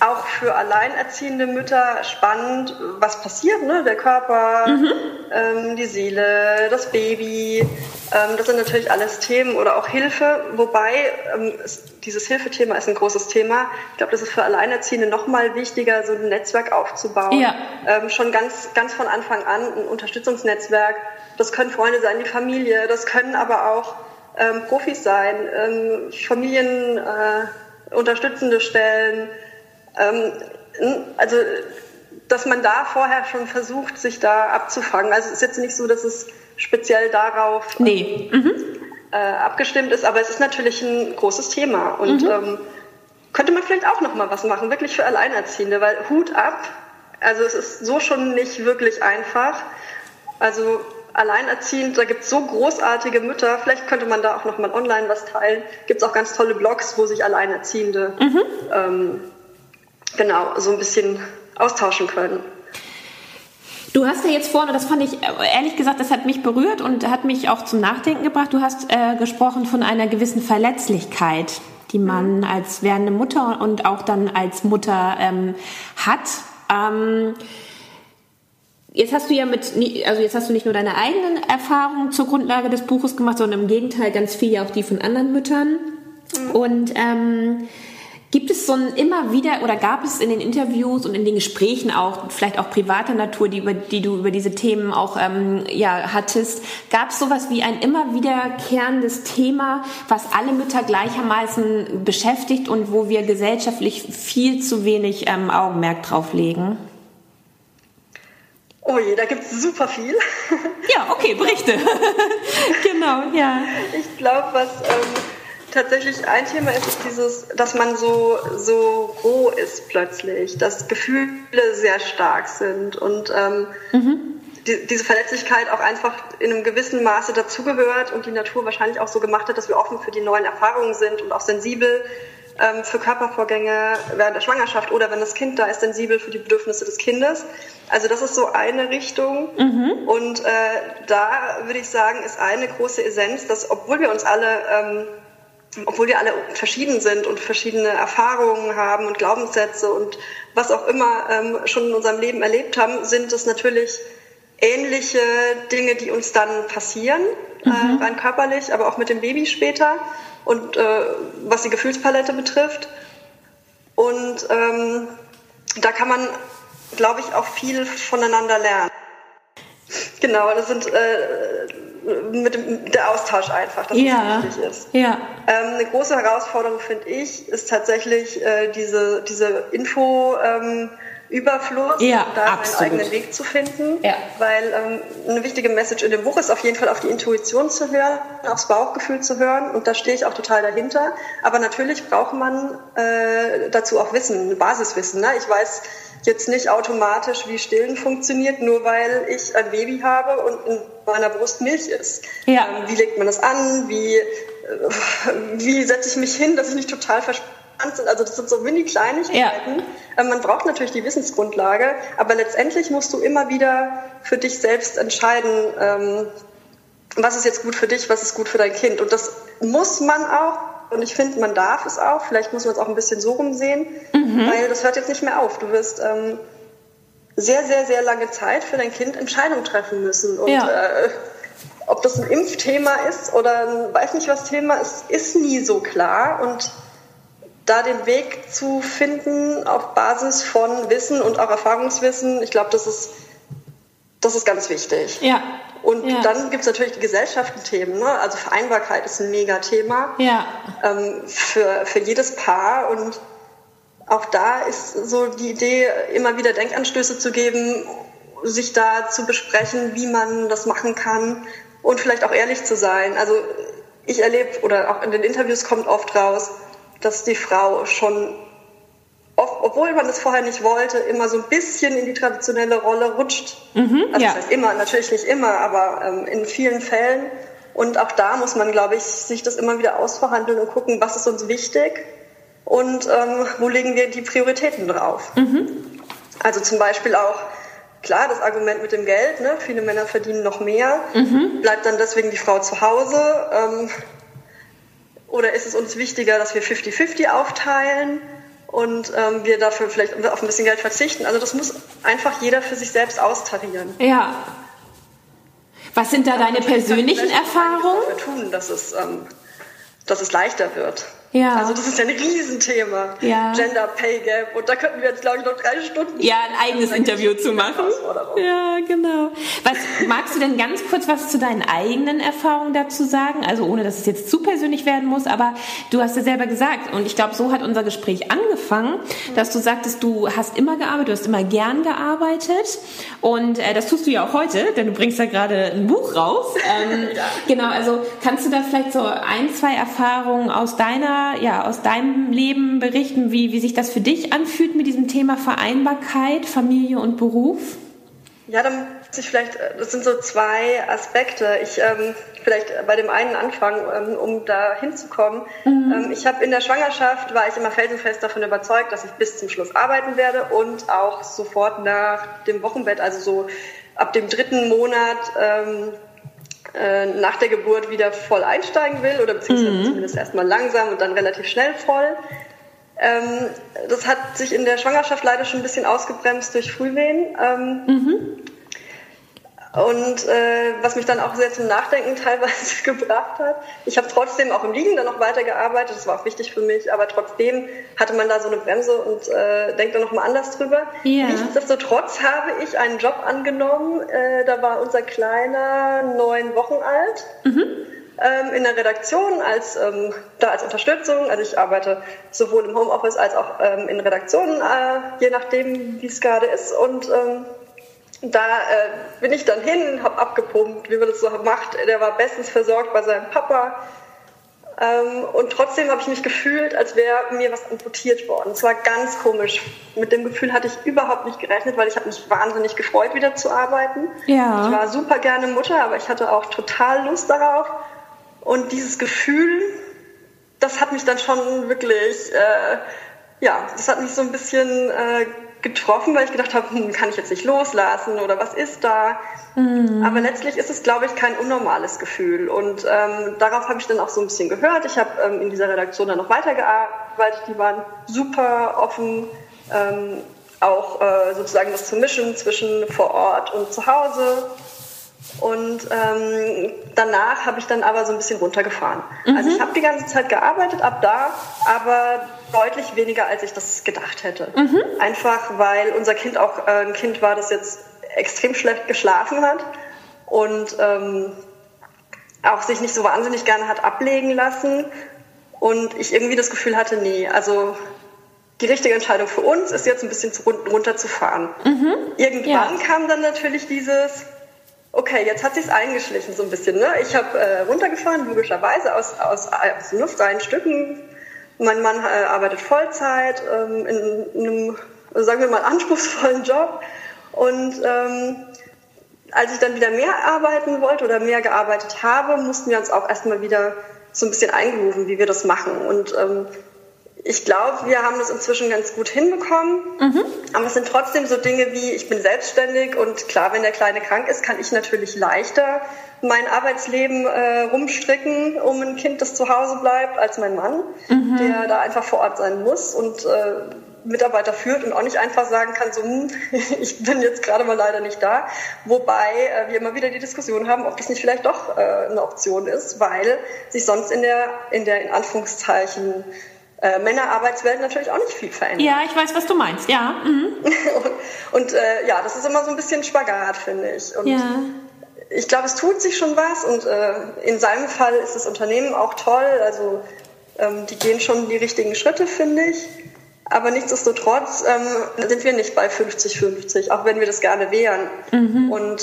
auch für alleinerziehende Mütter spannend, was passiert, ne? Der Körper, mhm. ähm, die Seele, das Baby. Ähm, das sind natürlich alles Themen oder auch Hilfe, wobei ähm, es, dieses Hilfethema ist ein großes Thema. Ich glaube, das ist für Alleinerziehende noch mal wichtiger, so ein Netzwerk aufzubauen. Ja. Ähm, schon ganz, ganz von Anfang an ein Unterstützungsnetzwerk. Das können Freunde sein, die Familie, das können aber auch ähm, Profis sein, ähm, Familien äh, unterstützende Stellen also, dass man da vorher schon versucht, sich da abzufangen. Also es ist jetzt nicht so, dass es speziell darauf nee. mhm. äh, abgestimmt ist, aber es ist natürlich ein großes Thema und mhm. ähm, könnte man vielleicht auch noch mal was machen, wirklich für Alleinerziehende, weil Hut ab. Also es ist so schon nicht wirklich einfach. Also alleinerziehend, da gibt es so großartige Mütter. Vielleicht könnte man da auch noch mal online was teilen. Gibt es auch ganz tolle Blogs, wo sich Alleinerziehende mhm. ähm, genau, so ein bisschen austauschen können. Du hast ja jetzt vorne, das fand ich ehrlich gesagt, das hat mich berührt und hat mich auch zum Nachdenken gebracht. Du hast äh, gesprochen von einer gewissen Verletzlichkeit, die man mhm. als werdende Mutter und auch dann als Mutter ähm, hat. Ähm, Jetzt hast du ja mit, also jetzt hast du nicht nur deine eigenen Erfahrungen zur Grundlage des Buches gemacht, sondern im Gegenteil ganz viel ja auch die von anderen Müttern. Mhm. Und ähm, Gibt es so ein immer wieder oder gab es in den Interviews und in den Gesprächen auch, vielleicht auch privater Natur, die, über, die du über diese Themen auch ähm, ja, hattest, gab es sowas wie ein immer wiederkehrendes Thema, was alle Mütter gleichermaßen beschäftigt und wo wir gesellschaftlich viel zu wenig ähm, Augenmerk drauf legen? Oh je, da gibt es super viel. Ja, okay, Berichte. genau, ja. Ich glaube, was... Ähm tatsächlich ein Thema ist, ist dieses, dass man so, so roh ist plötzlich, dass Gefühle sehr stark sind und ähm, mhm. die, diese Verletzlichkeit auch einfach in einem gewissen Maße dazugehört und die Natur wahrscheinlich auch so gemacht hat, dass wir offen für die neuen Erfahrungen sind und auch sensibel ähm, für Körpervorgänge während der Schwangerschaft oder wenn das Kind da ist, sensibel für die Bedürfnisse des Kindes. Also das ist so eine Richtung. Mhm. Und äh, da würde ich sagen, ist eine große Essenz, dass obwohl wir uns alle ähm, obwohl wir alle verschieden sind und verschiedene Erfahrungen haben und Glaubenssätze und was auch immer ähm, schon in unserem Leben erlebt haben, sind es natürlich ähnliche Dinge, die uns dann passieren, äh, mhm. äh, rein körperlich, aber auch mit dem Baby später und äh, was die Gefühlspalette betrifft. Und ähm, da kann man, glaube ich, auch viel voneinander lernen. Genau, das sind äh, mit dem der Austausch einfach, dass ja. das wichtig ist. Ja. Ähm, eine große Herausforderung finde ich ist tatsächlich äh, diese diese Info ähm, Überfluss, Ja, da absolut. einen eigenen Weg zu finden. Ja. Weil ähm, eine wichtige Message in dem Buch ist auf jeden Fall auf die Intuition zu hören, aufs Bauchgefühl zu hören. Und da stehe ich auch total dahinter. Aber natürlich braucht man äh, dazu auch Wissen, ein Basiswissen. Ne? Ich weiß jetzt nicht automatisch, wie Stillen funktioniert, nur weil ich ein Baby habe und in meiner Brust Milch ist. Ja. Ähm, wie legt man das an? Wie, äh, wie setze ich mich hin, dass ich nicht total verspannt bin? Also das sind so Mini-Kleinigkeiten. Ähm, Man braucht natürlich die Wissensgrundlage, aber letztendlich musst du immer wieder für dich selbst entscheiden, ähm, was ist jetzt gut für dich, was ist gut für dein Kind. Und das muss man auch. Und ich finde, man darf es auch. Vielleicht muss man es auch ein bisschen so rumsehen, weil das hört jetzt nicht mehr auf. Du wirst ähm, sehr, sehr, sehr lange Zeit für dein Kind Entscheidungen treffen müssen. Und Ja. äh, ob das ein Impfthema ist oder ein weiß nicht was Thema ist, ist nie so klar. Und da den Weg zu finden auf Basis von Wissen und auch Erfahrungswissen, ich glaube, das ist, das ist ganz wichtig. Ja. Und ja. dann gibt es natürlich die Gesellschaftenthemen. Ne? Also Vereinbarkeit ist ein Mega-Thema Ja. ähm, für, für jedes Paar. Und auch da ist so die Idee, immer wieder Denkanstöße zu geben, sich da zu besprechen, wie man das machen kann und vielleicht auch ehrlich zu sein. Also ich erlebe, oder auch in den Interviews kommt oft raus, dass die Frau schon, oft, obwohl man das vorher nicht wollte, immer so ein bisschen in die traditionelle Rolle rutscht. also ja. das heißt immer, natürlich nicht immer, aber ähm, in vielen Fällen. Und auch da muss man, glaube ich, sich das immer wieder ausverhandeln und gucken, was ist uns wichtig und ähm, wo legen wir die Prioritäten drauf. Also zum Beispiel auch, klar, das Argument mit dem Geld, ne? viele Männer verdienen noch mehr, bleibt dann deswegen die Frau zu Hause. Ähm, oder ist es uns wichtiger, dass wir 50-50 aufteilen und ähm, wir dafür vielleicht auf ein bisschen Geld verzichten? Also das muss einfach jeder für sich selbst austarieren. Ja. Was sind da deine persönlichen Erfahrungen? dafür tun, dass es, ähm, dass es leichter wird. Ja. Also das ist ja ein Riesenthema. Ja. Gender Pay Gap. Und da könnten wir jetzt, glaube ich, noch drei Stunden. Ja, ein eigenes Interview zu machen. Ja, genau. Was magst du denn ganz kurz was zu deinen eigenen Erfahrungen dazu sagen? Also ohne, dass es jetzt zu persönlich werden muss, aber du hast ja selber gesagt und ich glaube, so hat unser Gespräch angefangen, dass du sagtest, du hast immer gearbeitet, du hast immer gern gearbeitet und äh, das tust du ja auch heute, denn du bringst ja gerade ein Buch raus. Ähm, Genau, also kannst du da vielleicht so ein, zwei Erfahrungen aus deiner, ja, aus deinem Leben berichten, wie, wie sich das für dich anfühlt mit diesem Thema Vereinbarkeit, Familie und Beruf? Ja, dann muss ich vielleicht, äh, das sind so zwei Aspekte. Ich ähm, vielleicht bei dem einen anfangen, ähm, um da hinzukommen. Ähm, ich habe in der Schwangerschaft war ich immer felsenfest davon überzeugt, dass ich bis zum Schluss arbeiten werde und auch sofort nach dem Wochenbett, also so ab dem dritten Monat ähm, äh, nach der Geburt wieder voll einsteigen will oder beziehungsweise zumindest erstmal langsam und dann relativ schnell voll. Ähm, das hat sich in der Schwangerschaft leider schon ein bisschen ausgebremst durch Frühwehen. Ähm, Und äh, was mich dann auch sehr zum Nachdenken teilweise gebracht hat. Ich habe trotzdem auch im Liegen dann noch weitergearbeitet, das war auch wichtig für mich, aber trotzdem hatte man da so eine Bremse und äh, denkt dann nochmal anders drüber. Ja. Nichtsdestotrotz habe ich einen Job angenommen, äh, da war unser Kleiner neun Wochen alt. Ähm, in der Redaktion als ähm, da als Unterstützung. Also ich arbeite sowohl im Homeoffice als auch ähm, in Redaktionen, äh, je nachdem, wie es gerade ist. Und ähm, da äh, bin ich dann hin, habe abgepumpt, wie man das so macht. Der war bestens versorgt bei seinem Papa. Ähm, und trotzdem habe ich mich gefühlt, als wäre mir was amputiert worden. Es war ganz komisch. Mit dem Gefühl hatte ich überhaupt nicht gerechnet, weil ich habe mich wahnsinnig gefreut, wieder zu arbeiten. Ja. Ich war super gerne Mutter, aber ich hatte auch total Lust darauf. Und dieses Gefühl, das hat mich dann schon wirklich, äh, ja, das hat mich so ein bisschen äh, getroffen, weil ich gedacht habe, hm, kann ich jetzt nicht loslassen oder was ist da? Aber letztlich ist es, glaube ich, kein unnormales Gefühl. Und ähm, darauf habe ich dann auch so ein bisschen gehört. Ich habe ähm, in dieser Redaktion dann noch weitergearbeitet. Die waren super offen, ähm, auch äh, sozusagen das zu mischen zwischen vor Ort und zu Hause. Und ähm, danach habe ich dann aber so ein bisschen runtergefahren. Also ich habe die ganze Zeit gearbeitet, ab da, aber deutlich weniger, als ich das gedacht hätte. Einfach weil unser Kind auch äh, ein Kind war, das jetzt extrem schlecht geschlafen hat. und ähm, auch sich nicht so wahnsinnig gerne hat ablegen lassen. Und ich irgendwie das Gefühl hatte, nee, also die richtige Entscheidung für uns ist jetzt ein bisschen runterzufahren. Mhm. Irgendwann ja. kam dann natürlich dieses, okay, jetzt hat sich's eingeschlichen so ein bisschen. Ne? Ich habe äh, runtergefahren, logischerweise aus, aus, aus nur freien Stücken. Mein Mann äh, arbeitet Vollzeit ähm, in, in einem, sagen wir mal, anspruchsvollen Job. Und ähm, als ich dann wieder mehr arbeiten wollte oder mehr gearbeitet habe, mussten wir uns auch erstmal wieder so ein bisschen eingerufen, wie wir das machen. Und ähm, ich glaube, wir haben das inzwischen ganz gut hinbekommen. Mhm. Aber es sind trotzdem so Dinge wie, ich bin selbstständig und klar, wenn der Kleine krank ist, kann ich natürlich leichter mein Arbeitsleben äh, rumstricken, um ein Kind, das zu Hause bleibt, als mein Mann, mhm. der da einfach vor Ort sein muss und äh, Mitarbeiter führt und auch nicht einfach sagen kann, so, hm, ich bin jetzt gerade mal leider nicht da. Wobei äh, wir immer wieder die Diskussion haben, ob das nicht vielleicht doch äh, eine Option ist, weil sich sonst in der, in der in Anführungszeichen äh, Männerarbeitswelt natürlich auch nicht viel verändert. Ja, ich weiß, was du meinst, ja. Mhm. und, und äh, ja, das ist immer so ein bisschen Spagat, finde ich. Und ja. ich glaube, es tut sich schon was und äh, in seinem Fall ist das Unternehmen auch toll. Also ähm, die gehen schon die richtigen Schritte, finde ich. Aber nichtsdestotrotz ähm, sind wir nicht bei 50-50, auch wenn wir das gerne wären. Mhm. Und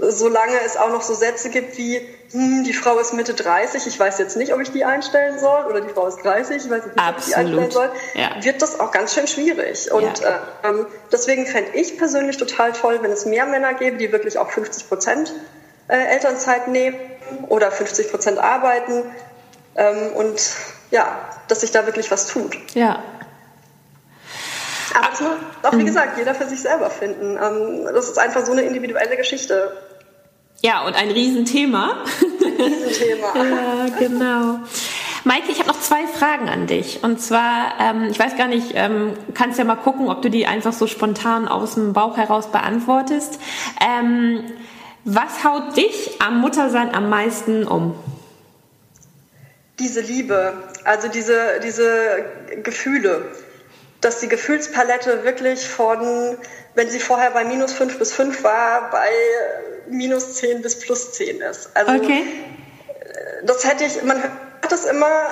solange es auch noch so Sätze gibt wie, hm, die Frau ist Mitte 30, ich weiß jetzt nicht, ob ich die einstellen soll, oder die Frau ist 30, ich weiß nicht, ob ich die einstellen soll, ja. wird das auch ganz schön schwierig. Und ja. äh, ähm, deswegen fände ich persönlich total toll, wenn es mehr Männer gäbe, die wirklich auch 50 Prozent äh, Elternzeit nehmen oder 50 Prozent arbeiten. Ähm, und ja, dass sich da wirklich was tut. Ja, aber das muss auch, wie gesagt, jeder für sich selber finden. Ähm, das ist einfach so eine individuelle Geschichte. Ja, und ein Riesenthema. Ein Riesenthema. ja, genau. Maike, ich habe noch zwei Fragen an dich. Und zwar, ähm, ich weiß gar nicht, ähm, kannst ja mal gucken, ob du die einfach so spontan aus dem Bauch heraus beantwortest. Ähm, was haut dich am Muttersein am meisten um? Diese Liebe, also diese, diese Gefühle dass die Gefühlspalette wirklich von, wenn sie vorher bei minus 5 bis 5 war, bei minus 10 bis plus 10 ist. Also okay. Äh, das hätte ich, man hört das immer,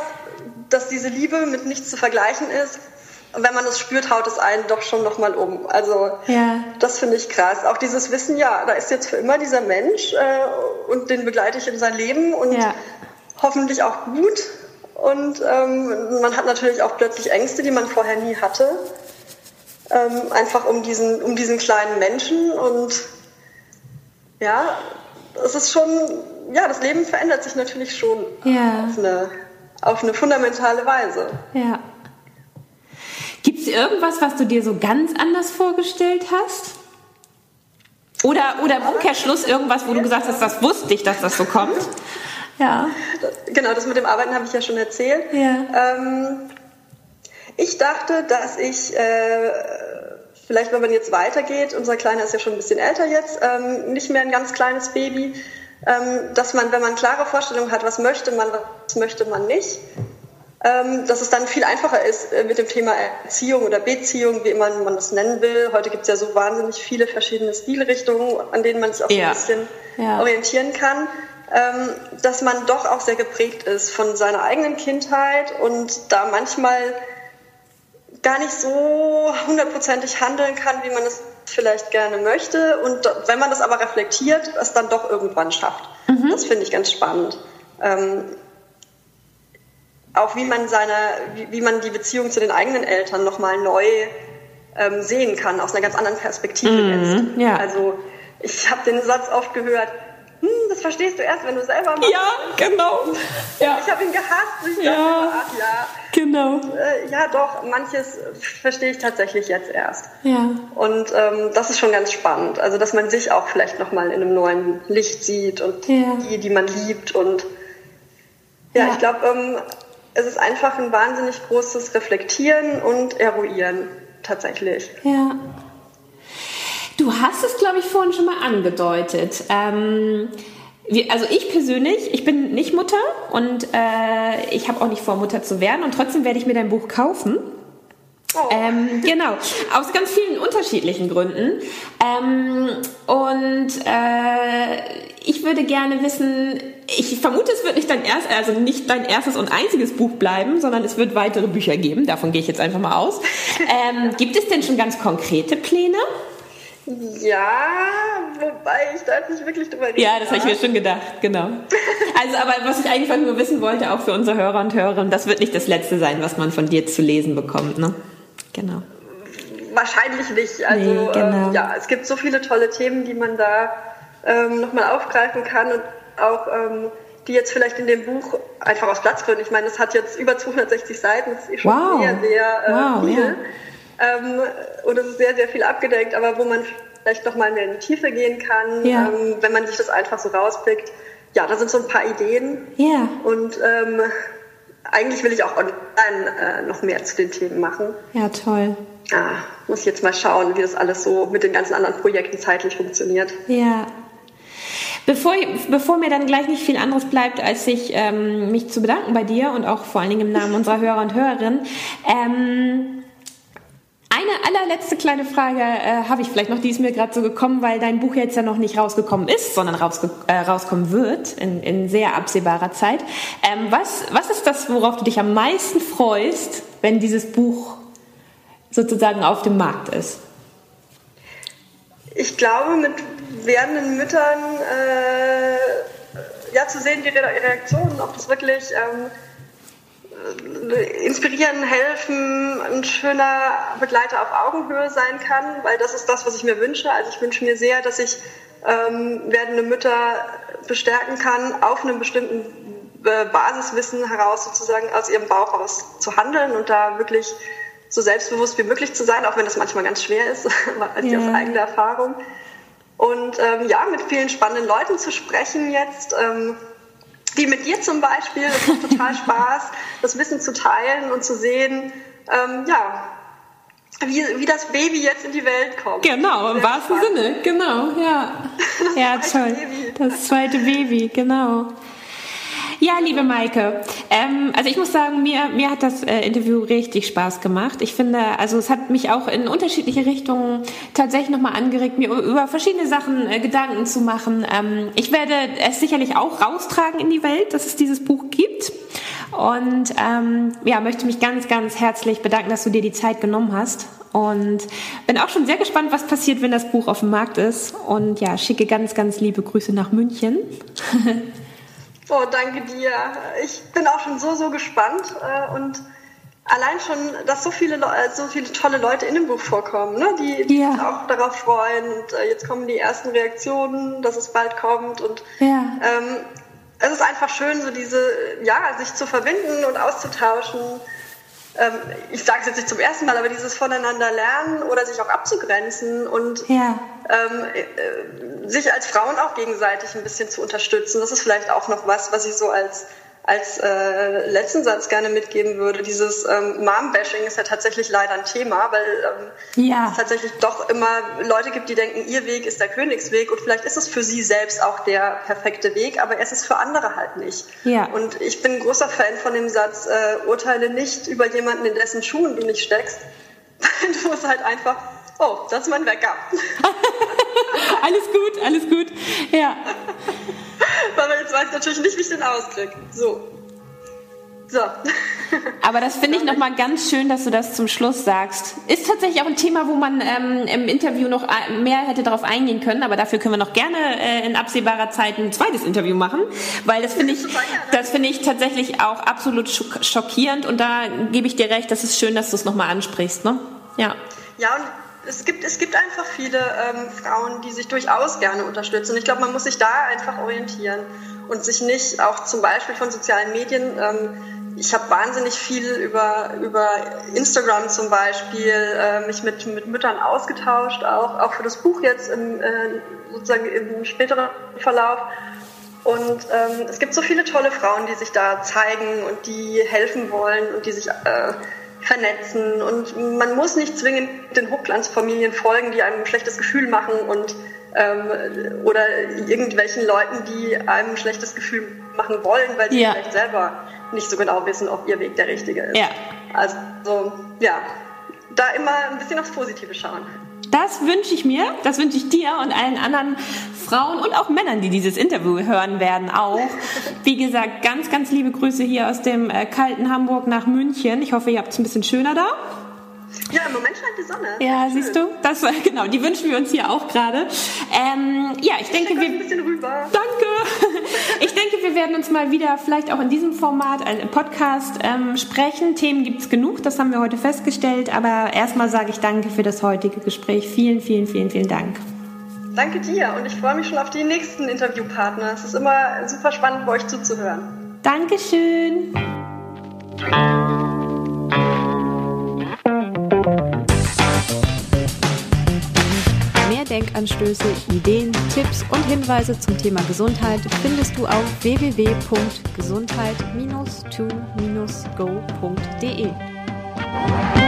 dass diese Liebe mit nichts zu vergleichen ist. Und wenn man das spürt, haut es einen doch schon nochmal um. Also ja. das finde ich krass. Auch dieses Wissen, ja, da ist jetzt für immer dieser Mensch äh, und den begleite ich in sein Leben und ja. hoffentlich auch gut. Und ähm, man hat natürlich auch plötzlich Ängste, die man vorher nie hatte. Ähm, einfach um diesen, um diesen kleinen Menschen. Und ja, es ist schon, ja, das Leben verändert sich natürlich schon ja. auf, eine, auf eine fundamentale Weise. Ja. Gibt es irgendwas, was du dir so ganz anders vorgestellt hast? Oder, oder im Umkehrschluss irgendwas, wo du gesagt hast, das wusste ich, dass das so kommt? Ja. Genau, das mit dem Arbeiten habe ich ja schon erzählt. Ja. Ähm, ich dachte, dass ich, äh, vielleicht wenn man jetzt weitergeht, unser Kleiner ist ja schon ein bisschen älter jetzt, ähm, nicht mehr ein ganz kleines Baby, ähm, dass man, wenn man klare Vorstellungen hat, was möchte man, was möchte man nicht, ähm, dass es dann viel einfacher ist äh, mit dem Thema Erziehung oder Beziehung, wie immer man das nennen will. Heute gibt es ja so wahnsinnig viele verschiedene Stilrichtungen, an denen man sich auch ja. ein bisschen ja. orientieren kann dass man doch auch sehr geprägt ist von seiner eigenen Kindheit und da manchmal gar nicht so hundertprozentig handeln kann, wie man es vielleicht gerne möchte. Und wenn man das aber reflektiert, es dann doch irgendwann schafft. Mhm. Das finde ich ganz spannend. Ähm, auch wie man seine, wie, wie, man die Beziehung zu den eigenen Eltern nochmal neu ähm, sehen kann, aus einer ganz anderen Perspektive mhm. jetzt. Ja. Also ich habe den Satz oft gehört, das verstehst du erst, wenn du selber machst. Ja, genau. Ja. Ich habe ihn gehasst. Ich ja, dachte, ach ja. Genau. Äh, ja, doch, manches verstehe ich tatsächlich jetzt erst. Ja. Und ähm, das ist schon ganz spannend. Also, dass man sich auch vielleicht nochmal in einem neuen Licht sieht und ja. die, die man liebt. Und ja, ja. ich glaube, ähm, es ist einfach ein wahnsinnig großes Reflektieren und Eruieren tatsächlich. Ja. Du hast es, glaube ich, vorhin schon mal angedeutet. Ähm, also ich persönlich, ich bin nicht Mutter und äh, ich habe auch nicht vor, Mutter zu werden und trotzdem werde ich mir dein Buch kaufen. Oh. Ähm, genau, aus ganz vielen unterschiedlichen Gründen. Ähm, und äh, ich würde gerne wissen, ich vermute, es wird nicht dein erst, also nicht dein erstes und einziges Buch bleiben, sondern es wird weitere Bücher geben. Davon gehe ich jetzt einfach mal aus. Ähm, gibt es denn schon ganz konkrete Pläne? Ja, wobei ich da jetzt nicht wirklich drüber rede. Ja, das habe ich mir schon gedacht, genau. Also, aber was ich einfach nur wissen wollte, auch für unsere Hörer und Hörerinnen, das wird nicht das Letzte sein, was man von dir zu lesen bekommt, ne? Genau. Wahrscheinlich nicht. Also, nee, genau. ähm, ja, es gibt so viele tolle Themen, die man da ähm, nochmal aufgreifen kann und auch ähm, die jetzt vielleicht in dem Buch einfach aus Platzgründen, ich meine, es hat jetzt über 260 Seiten, das ist eh schon wow. sehr, sehr äh, wow, viel. Ja. Ähm, und es ist sehr, sehr viel abgedeckt, aber wo man vielleicht nochmal mehr in die Tiefe gehen kann, ja. ähm, wenn man sich das einfach so rauspickt. Ja, da sind so ein paar Ideen. Ja. Und ähm, eigentlich will ich auch online äh, noch mehr zu den Themen machen. Ja, toll. Ah, muss ich jetzt mal schauen, wie das alles so mit den ganzen anderen Projekten zeitlich funktioniert. Ja. Bevor, bevor mir dann gleich nicht viel anderes bleibt, als sich ähm, mich zu bedanken bei dir und auch vor allen Dingen im Namen unserer Hörer und Hörerinnen, ähm, eine allerletzte kleine Frage äh, habe ich vielleicht noch, die ist mir gerade so gekommen, weil dein Buch jetzt ja noch nicht rausgekommen ist, sondern rausge äh, rauskommen wird in, in sehr absehbarer Zeit. Ähm, was, was ist das, worauf du dich am meisten freust, wenn dieses Buch sozusagen auf dem Markt ist? Ich glaube, mit werdenden Müttern äh, ja, zu sehen, die Reaktionen, ob das wirklich... Ähm, inspirieren, helfen, ein schöner Begleiter auf Augenhöhe sein kann, weil das ist das, was ich mir wünsche. Also ich wünsche mir sehr, dass ich ähm, werdende Mütter bestärken kann, auf einem bestimmten äh, Basiswissen heraus sozusagen aus ihrem Bauch heraus zu handeln und da wirklich so selbstbewusst wie möglich zu sein, auch wenn das manchmal ganz schwer ist, als ja. aus eigener Erfahrung. Und ähm, ja, mit vielen spannenden Leuten zu sprechen jetzt. Ähm, wie mit dir zum Beispiel. Das macht total Spaß, das Wissen zu teilen und zu sehen, ähm, ja, wie, wie das Baby jetzt in die Welt kommt. Genau, im wahrsten Sinne, genau, ja. ja, toll. Baby. Das zweite Baby, genau. Ja, liebe Maike, ähm, also ich muss sagen, mir, mir hat das äh, Interview richtig Spaß gemacht. Ich finde, also es hat mich auch in unterschiedliche Richtungen tatsächlich nochmal angeregt, mir über verschiedene Sachen äh, Gedanken zu machen. Ähm, ich werde es sicherlich auch raustragen in die Welt, dass es dieses Buch gibt. Und ähm, ja, möchte mich ganz, ganz herzlich bedanken, dass du dir die Zeit genommen hast. Und bin auch schon sehr gespannt, was passiert, wenn das Buch auf dem Markt ist. Und ja, schicke ganz, ganz liebe Grüße nach München. Oh, danke dir. Ich bin auch schon so, so gespannt äh, und allein schon, dass so viele, äh, so viele tolle Leute in dem Buch vorkommen, ne? die, die ja. sich auch darauf freuen und äh, jetzt kommen die ersten Reaktionen, dass es bald kommt und ja. ähm, es ist einfach schön, so diese, ja, sich zu verbinden und auszutauschen ich sage es jetzt nicht zum ersten Mal, aber dieses voneinander lernen oder sich auch abzugrenzen und ja. ähm, äh, sich als Frauen auch gegenseitig ein bisschen zu unterstützen. Das ist vielleicht auch noch was, was ich so als als äh, letzten Satz gerne mitgeben würde, dieses ähm, Mom-Bashing ist ja tatsächlich leider ein Thema, weil ähm, ja. es tatsächlich doch immer Leute gibt, die denken, ihr Weg ist der Königsweg und vielleicht ist es für sie selbst auch der perfekte Weg, aber es ist für andere halt nicht. Ja. Und ich bin ein großer Fan von dem Satz, äh, urteile nicht über jemanden, in dessen Schuhen du nicht steckst, weil du musst halt einfach, oh, das ist mein Wecker. alles gut, alles gut, ja. Aber jetzt weiß ich natürlich nicht, wie ich den auskriege. So. So. Aber das finde ich nochmal ganz schön, dass du das zum Schluss sagst. Ist tatsächlich auch ein Thema, wo man ähm, im Interview noch äh, mehr hätte darauf eingehen können, aber dafür können wir noch gerne äh, in absehbarer Zeit ein zweites Interview machen, weil das finde ich, das finde ich tatsächlich auch absolut schockierend und da gebe ich dir recht, das ist schön, dass du es nochmal ansprichst, ne? Ja. Ja, und es gibt, es gibt einfach viele ähm, Frauen, die sich durchaus gerne unterstützen. Und ich glaube, man muss sich da einfach orientieren und sich nicht auch zum Beispiel von sozialen Medien. Ähm, ich habe wahnsinnig viel über, über Instagram zum Beispiel äh, mich mit, mit Müttern ausgetauscht, auch, auch für das Buch jetzt im, äh, sozusagen im späteren Verlauf. Und ähm, es gibt so viele tolle Frauen, die sich da zeigen und die helfen wollen und die sich äh, vernetzen und man muss nicht zwingend den Hochglanzfamilien folgen, die einem ein schlechtes Gefühl machen und ähm, oder irgendwelchen Leuten, die einem ein schlechtes Gefühl machen wollen, weil sie ja. vielleicht selber nicht so genau wissen, ob ihr Weg der richtige ist. Ja. Also ja, da immer ein bisschen aufs Positive schauen. Das wünsche ich mir, das wünsche ich dir und allen anderen Frauen und auch Männern, die dieses Interview hören werden, auch. Wie gesagt, ganz, ganz liebe Grüße hier aus dem äh, kalten Hamburg nach München. Ich hoffe, ihr habt es ein bisschen schöner da. Ja, im Moment scheint die Sonne. Ja, siehst du? Das war genau, die wünschen wir uns hier auch gerade. Ähm, ja, ich, ich denke, wir. Ein bisschen rüber. Danke. Ich denke, wir werden uns mal wieder vielleicht auch in diesem Format ein Podcast ähm, sprechen. Themen gibt es genug, das haben wir heute festgestellt. Aber erstmal sage ich Danke für das heutige Gespräch. Vielen, vielen, vielen, vielen Dank. Danke dir und ich freue mich schon auf die nächsten Interviewpartner. Es ist immer super spannend, bei euch zuzuhören. Dankeschön. Denkanstöße, Ideen, Tipps und Hinweise zum Thema Gesundheit findest du auf www.gesundheit-to-go.de.